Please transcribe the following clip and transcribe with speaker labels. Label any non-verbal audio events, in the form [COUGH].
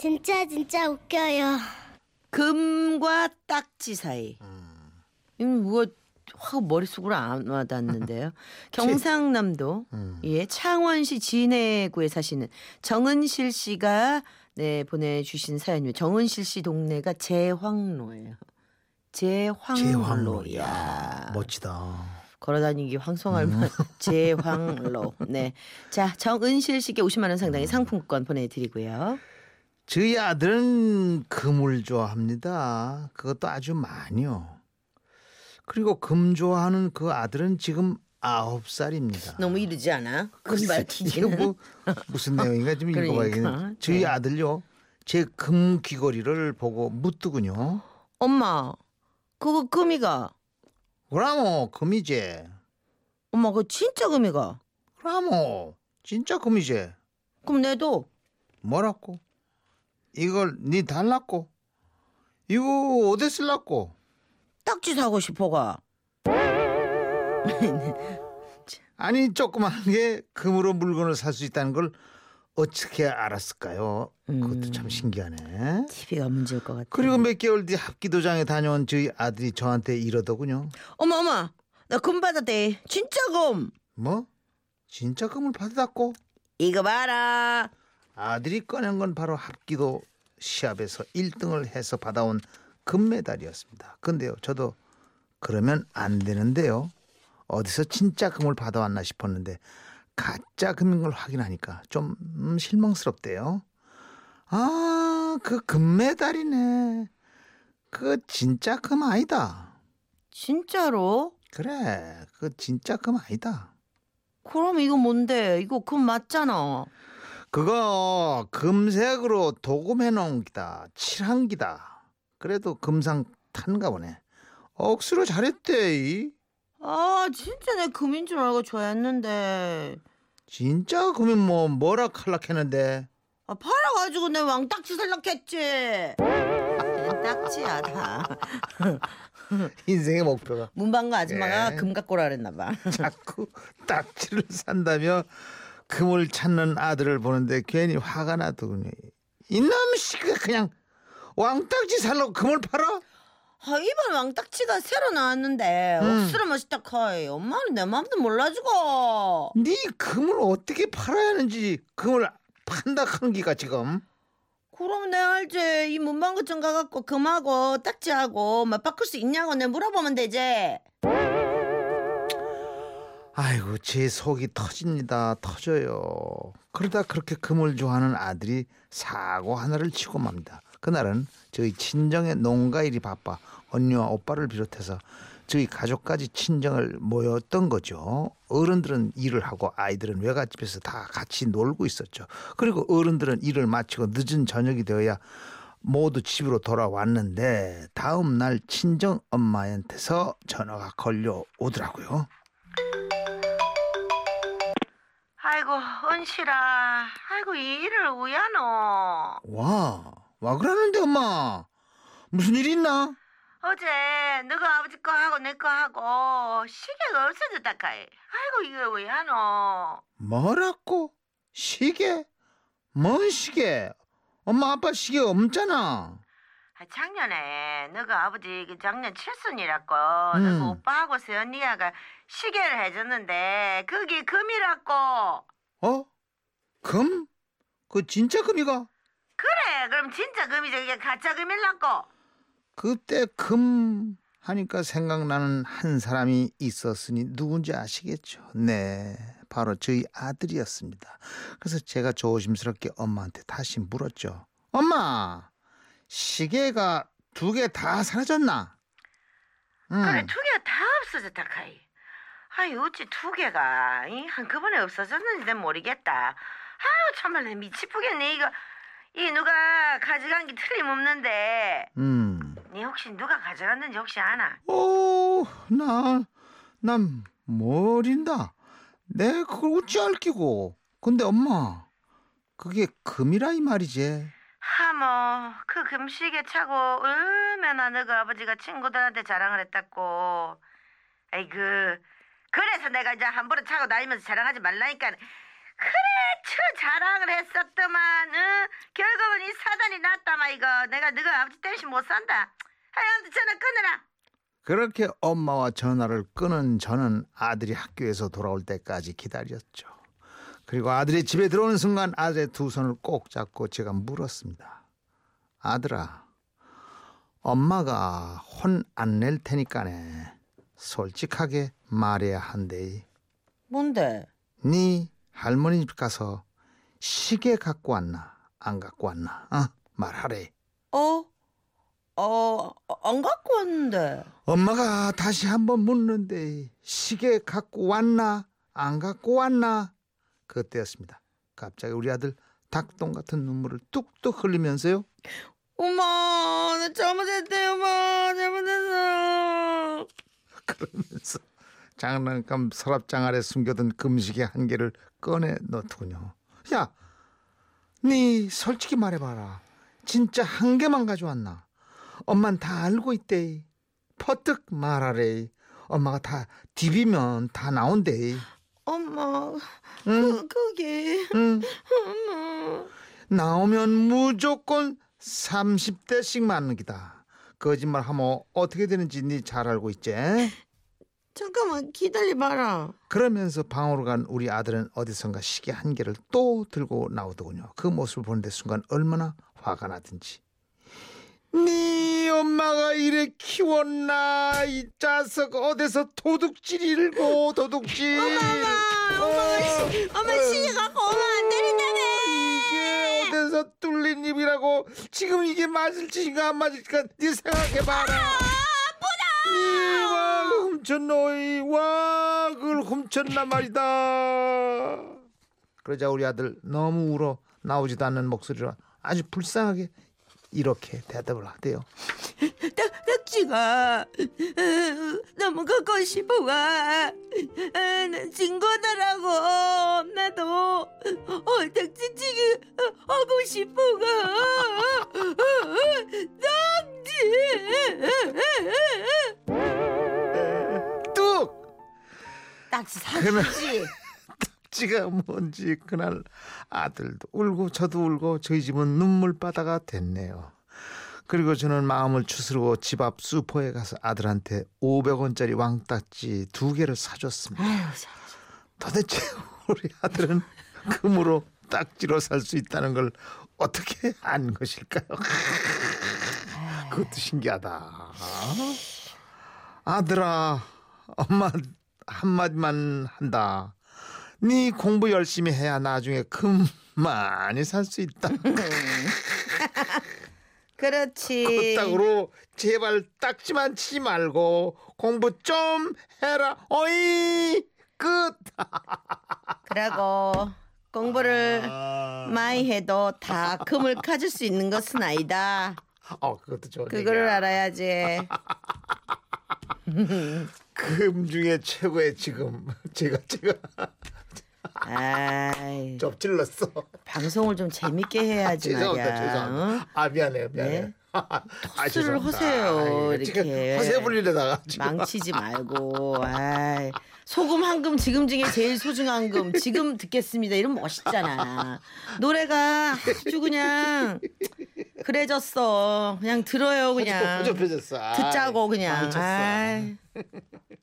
Speaker 1: 진짜 진짜 웃겨요.
Speaker 2: 금과 딱지 사이.
Speaker 3: 음.
Speaker 2: 음, 뭐 확 머릿속으로 안 와닿는데요. [LAUGHS] 경상남도
Speaker 3: 음.
Speaker 2: 예 창원시 진해구에 사시는 정은실 씨가 네 보내주신 사연이요. 정은실 씨 동네가 제황로예요. 제황로.
Speaker 3: 제황로.
Speaker 2: 야
Speaker 3: 야, 멋지다.
Speaker 2: 걸어다니기 황송할만 제황로. [LAUGHS] 네. 자 정은실 씨께 50만 원 상당의 상품권 보내드리고요.
Speaker 3: 저희 아들은 금을 좋아합니다. 그것도 아주 많이요. 그리고 금 좋아하는 그 아들은 지금 아홉 살입니다.
Speaker 2: 너무 이르지 않아? 금발 튀기는.
Speaker 3: 뭐 무슨 내용인가 좀
Speaker 2: 그러니까,
Speaker 3: 읽어봐야겠네. 저희
Speaker 2: 네.
Speaker 3: 아들요. 제 금 귀걸이를 보고 묻더군요.
Speaker 2: 엄마 그거 금이가.
Speaker 3: 그라모 금이제.
Speaker 2: 엄마 그거 진짜 금이가.
Speaker 3: 그라모 진짜 금이제.
Speaker 2: 그럼 내도
Speaker 3: 뭐라고? 이걸 니 달랐고? 이거 어디 쓸라고?
Speaker 2: 딱지 사고 싶어가. [LAUGHS]
Speaker 3: 아니 조그만 게 금으로 물건을 살 수 있다는 걸 어떻게 알았을까요? 그것도 참 신기하네.
Speaker 2: TV가 문제일 것 같아.
Speaker 3: 그리고 몇 개월 뒤 합기도장에 다녀온 저희 아들이 저한테 이러더군요.
Speaker 2: 어머 어머 나 금 받았대. 진짜 금.
Speaker 3: 뭐? 진짜 금을 받았고?
Speaker 2: 이거 봐라.
Speaker 3: 아들이 꺼낸 건 바로 합기도 시합에서 1등을 해서 받아온 금메달이었습니다. 근데요, 저도 그러면 안 되는데요. 어디서 진짜 금을 받아왔나 싶었는데 가짜 금인 걸 확인하니까 좀 음, 실망스럽대요. 아, 그 금메달이네. 그 진짜 금 아니다.
Speaker 2: 진짜로?
Speaker 3: 그래, 그 진짜 금 아니다.
Speaker 2: 그럼 이거 뭔데? 이거 금 맞잖아.
Speaker 3: 그거 금색으로 도금해 놓은 기다. 칠한 기다. 그래도 금상 탄가 보네. 억수로 잘했대. 이.
Speaker 2: 아 진짜 내 금인 줄 알고 좋아했는데.
Speaker 3: 진짜 금이 뭐 뭐라 칼락했는데.
Speaker 2: 아 팔아가지고 내 왕딱지 살락했지. 딱지야 다. [LAUGHS]
Speaker 3: 인생의 목표가
Speaker 2: 문방구 아줌마가
Speaker 3: 예.
Speaker 2: 금 갖고 오라 그랬나 봐.
Speaker 3: 자꾸 [LAUGHS] 딱지를 산다며 금을 찾는 아들을 보는데 괜히 화가 나더군요. 이놈 씨가 그냥 왕딱지 살려고 금을 팔아?
Speaker 2: 아, 이번 왕딱지가 새로 나왔는데
Speaker 3: 음.
Speaker 2: 억수로 멋있다 카이 엄마는 내 마음도 몰라주고
Speaker 3: 네 금을 어떻게 팔아야 하는지 금을 판다 하는 기가 지금.
Speaker 2: 그럼 내가 알지 이 문방구점 가갖고 금하고 딱지하고 막 바꿀 수 있냐고 내 물어보면 되지
Speaker 3: 아이고 제 속이 터집니다. 터져요. 그러다 그렇게 금을 좋아하는 아들이 사고 하나를 치고 맙니다. 그날은 저희 친정의 농가 일이 바빠 언니와 오빠를 비롯해서 저희 가족까지 친정을 모였던 거죠. 어른들은 일을 하고 아이들은 외갓집에서 다 같이 놀고 있었죠. 그리고 어른들은 일을 마치고 늦은 저녁이 되어야 모두 집으로 돌아왔는데 다음 날 친정 엄마한테서 전화가 걸려 오더라고요.
Speaker 2: 아이고 은실아 아이고 이 일을 왜 하노
Speaker 3: 와, 와 그러는데 엄마 무슨 일 있나?
Speaker 2: 어제 너가 아버지 거 하고 내 거 하고 시계가 없어졌다 카이 아이고 이거 왜 하노
Speaker 3: 뭐라고? 시계? 뭔 시계? 엄마 아빠 시계 없잖아.
Speaker 2: 아, 작년에 너가 아버지 그 작년 칠순이라고
Speaker 3: 음.
Speaker 2: 너가 오빠하고 세언니야가 시계를 해줬는데 그게 금이라고
Speaker 3: 어? 금? 그 진짜 금이가?
Speaker 2: 그래 그럼 진짜 금이지 이게 가짜 금이라고
Speaker 3: 그때 금 하니까 생각나는 한 사람이 있었으니 누군지 아시겠죠? 네, 바로 저희 아들이었습니다. 그래서 제가 조심스럽게 엄마한테 다시 물었죠. 엄마, 시계가 두 개 다 사라졌나? 응.
Speaker 2: 그래 두 개가 다 없어졌다 카이 아이 어찌 두 개가 이? 한꺼번에 없어졌는지 모르겠다 아유 참말로 미치겠네 이거 이 누가 가져간 게 틀림없는데
Speaker 3: 음.
Speaker 2: 니 혹시 누가 가져갔는지 혹시 아나?
Speaker 3: 오, 나, 난 모른다. 내 그걸 어찌 알기고. 근데 엄마, 그게 금이라 이 말이지.
Speaker 2: 하모 그 금시계 차고 얼마나 너가 아버지가 친구들한테 자랑을 했다고. 아이고 그래서 내가 이제 함부로 차고 다니면서 자랑하지 말라니까. 처 자랑을 했었더만 어? 결국은 이 사단이 났다마 이거. 내가 너가 아버지 때문에 못 산다. 하여튼 전화 끊으라.
Speaker 3: 그렇게 엄마와 전화를 끊은 저는 아들이 학교에서 돌아올 때까지 기다렸죠. 그리고 아들이 집에 들어오는 순간 아들의 두 손을 꼭 잡고 제가 물었습니다. 아들아, 엄마가 혼 안 낼 테니까네. 솔직하게 말해야 한대.
Speaker 2: 뭔데?
Speaker 3: 네 할머니 집 가서 시계 갖고 왔나? 안 갖고 왔나? 어? 말하래.
Speaker 2: 어? 어, 안 갖고 왔는데
Speaker 3: 엄마가 다시 한번 묻는데 시계 갖고 왔나 안 갖고 왔나 그때였습니다. 갑자기 우리 아들 닭똥 같은 눈물을 뚝뚝 흘리면서요.
Speaker 2: 엄마 나 잘못했대 엄마 잘못했어
Speaker 3: 그러면서 장난감 서랍장 아래 숨겨둔 금식의 한 개를 꺼내 넣더군요. 야, 네 솔직히 말해봐라. 진짜 한 개만 가져왔나? 엄만 다 알고 있대. 퍼뜩 말하래. 엄마가 다 디비면 다 나온대.
Speaker 2: 엄마
Speaker 3: 응,
Speaker 2: 그, 그게
Speaker 3: 응.
Speaker 2: 엄마
Speaker 3: 나오면 무조건 30대씩 맞는 기다. 거짓말 하면 어떻게 되는지 네잘 알고 있지?
Speaker 2: 잠깐만 기다려봐라
Speaker 3: 그러면서 방으로 간 우리 아들은 어디선가 시계 한 개를 또 들고 나오더군요. 그 모습을 보는데 순간 얼마나 화가 나든지. 네 엄마가 이래 키웠나? 이 자석 어디서 도둑질 일고 도둑질? 엄마
Speaker 2: 엄마 시계 갖고 오면 안 된다며
Speaker 3: 이게 어디서 뚫린 입이라고 지금 이게 맞을 짓인가 안 맞을 짓인가 네 생각해봐라. 아프다. 네와 훔쳤노이 와 그걸 훔쳤나 말이다. 그러자 우리 아들 너무 울어 나오지도 않는 목소리로 아주 불쌍하게 이렇게 대답을 하대요.
Speaker 2: 딱, 딱지가 너무 갖고 싶어가 난 친구들하고 나도 어, 딱지치기 하고 싶어 가. 딱지!
Speaker 3: 뚝!
Speaker 2: 딱지 사주지
Speaker 3: 지가 뭔지 그날 아들도 울고 저도 울고 저희 집은 눈물바다가 됐네요. 그리고 저는 마음을 추스르고 집 앞 슈퍼에 가서 아들한테 500원짜리 왕딱지 두 개를 사줬습니다.
Speaker 2: 아유
Speaker 3: 도대체 우리 아들은 금으로 딱지로 살 수 있다는 걸 어떻게 안 것일까요? 그것도 신기하다. 아들아, 엄마 한마디만 한다. 네 공부 열심히 해야 나중에 금 많이 살 수 있다. [LAUGHS]
Speaker 2: 그렇지
Speaker 3: 그따구로 제발 딱지만 치지 말고 공부 좀 해라. 어이 끝. [LAUGHS]
Speaker 2: 그러고 공부를 많이 해도 다 금을 가질 수 있는 것은 아니다.
Speaker 3: 어 그것도 좋은
Speaker 2: 그거를
Speaker 3: 얘기야.
Speaker 2: 알아야지. [LAUGHS]
Speaker 3: 금 중에 최고의 지금 제가 제가
Speaker 2: 아이,
Speaker 3: 접질렀어.
Speaker 2: 방송을 좀 재밌게 해야지
Speaker 3: 죄송합니다.
Speaker 2: 말이야.
Speaker 3: 죄송합니다.
Speaker 2: 어?
Speaker 3: 아 미안해요. 미안해요.
Speaker 2: 네. [LAUGHS]
Speaker 3: 아,
Speaker 2: 토스를
Speaker 3: 죄송합니다.
Speaker 2: 하세요,
Speaker 3: 아이고,
Speaker 2: 이렇게.
Speaker 3: 허세 불리려다가 지금.
Speaker 2: 망치지 말고. 아이, 소금 한 금 지금 중에 제일 소중한 금 지금 듣겠습니다. 이러면 멋있잖아. 노래가 아주 그냥 그래졌어. 그냥 들어요 그냥.
Speaker 3: 허접해졌어. 아,
Speaker 2: 듣자고 그냥. 아이. [LAUGHS]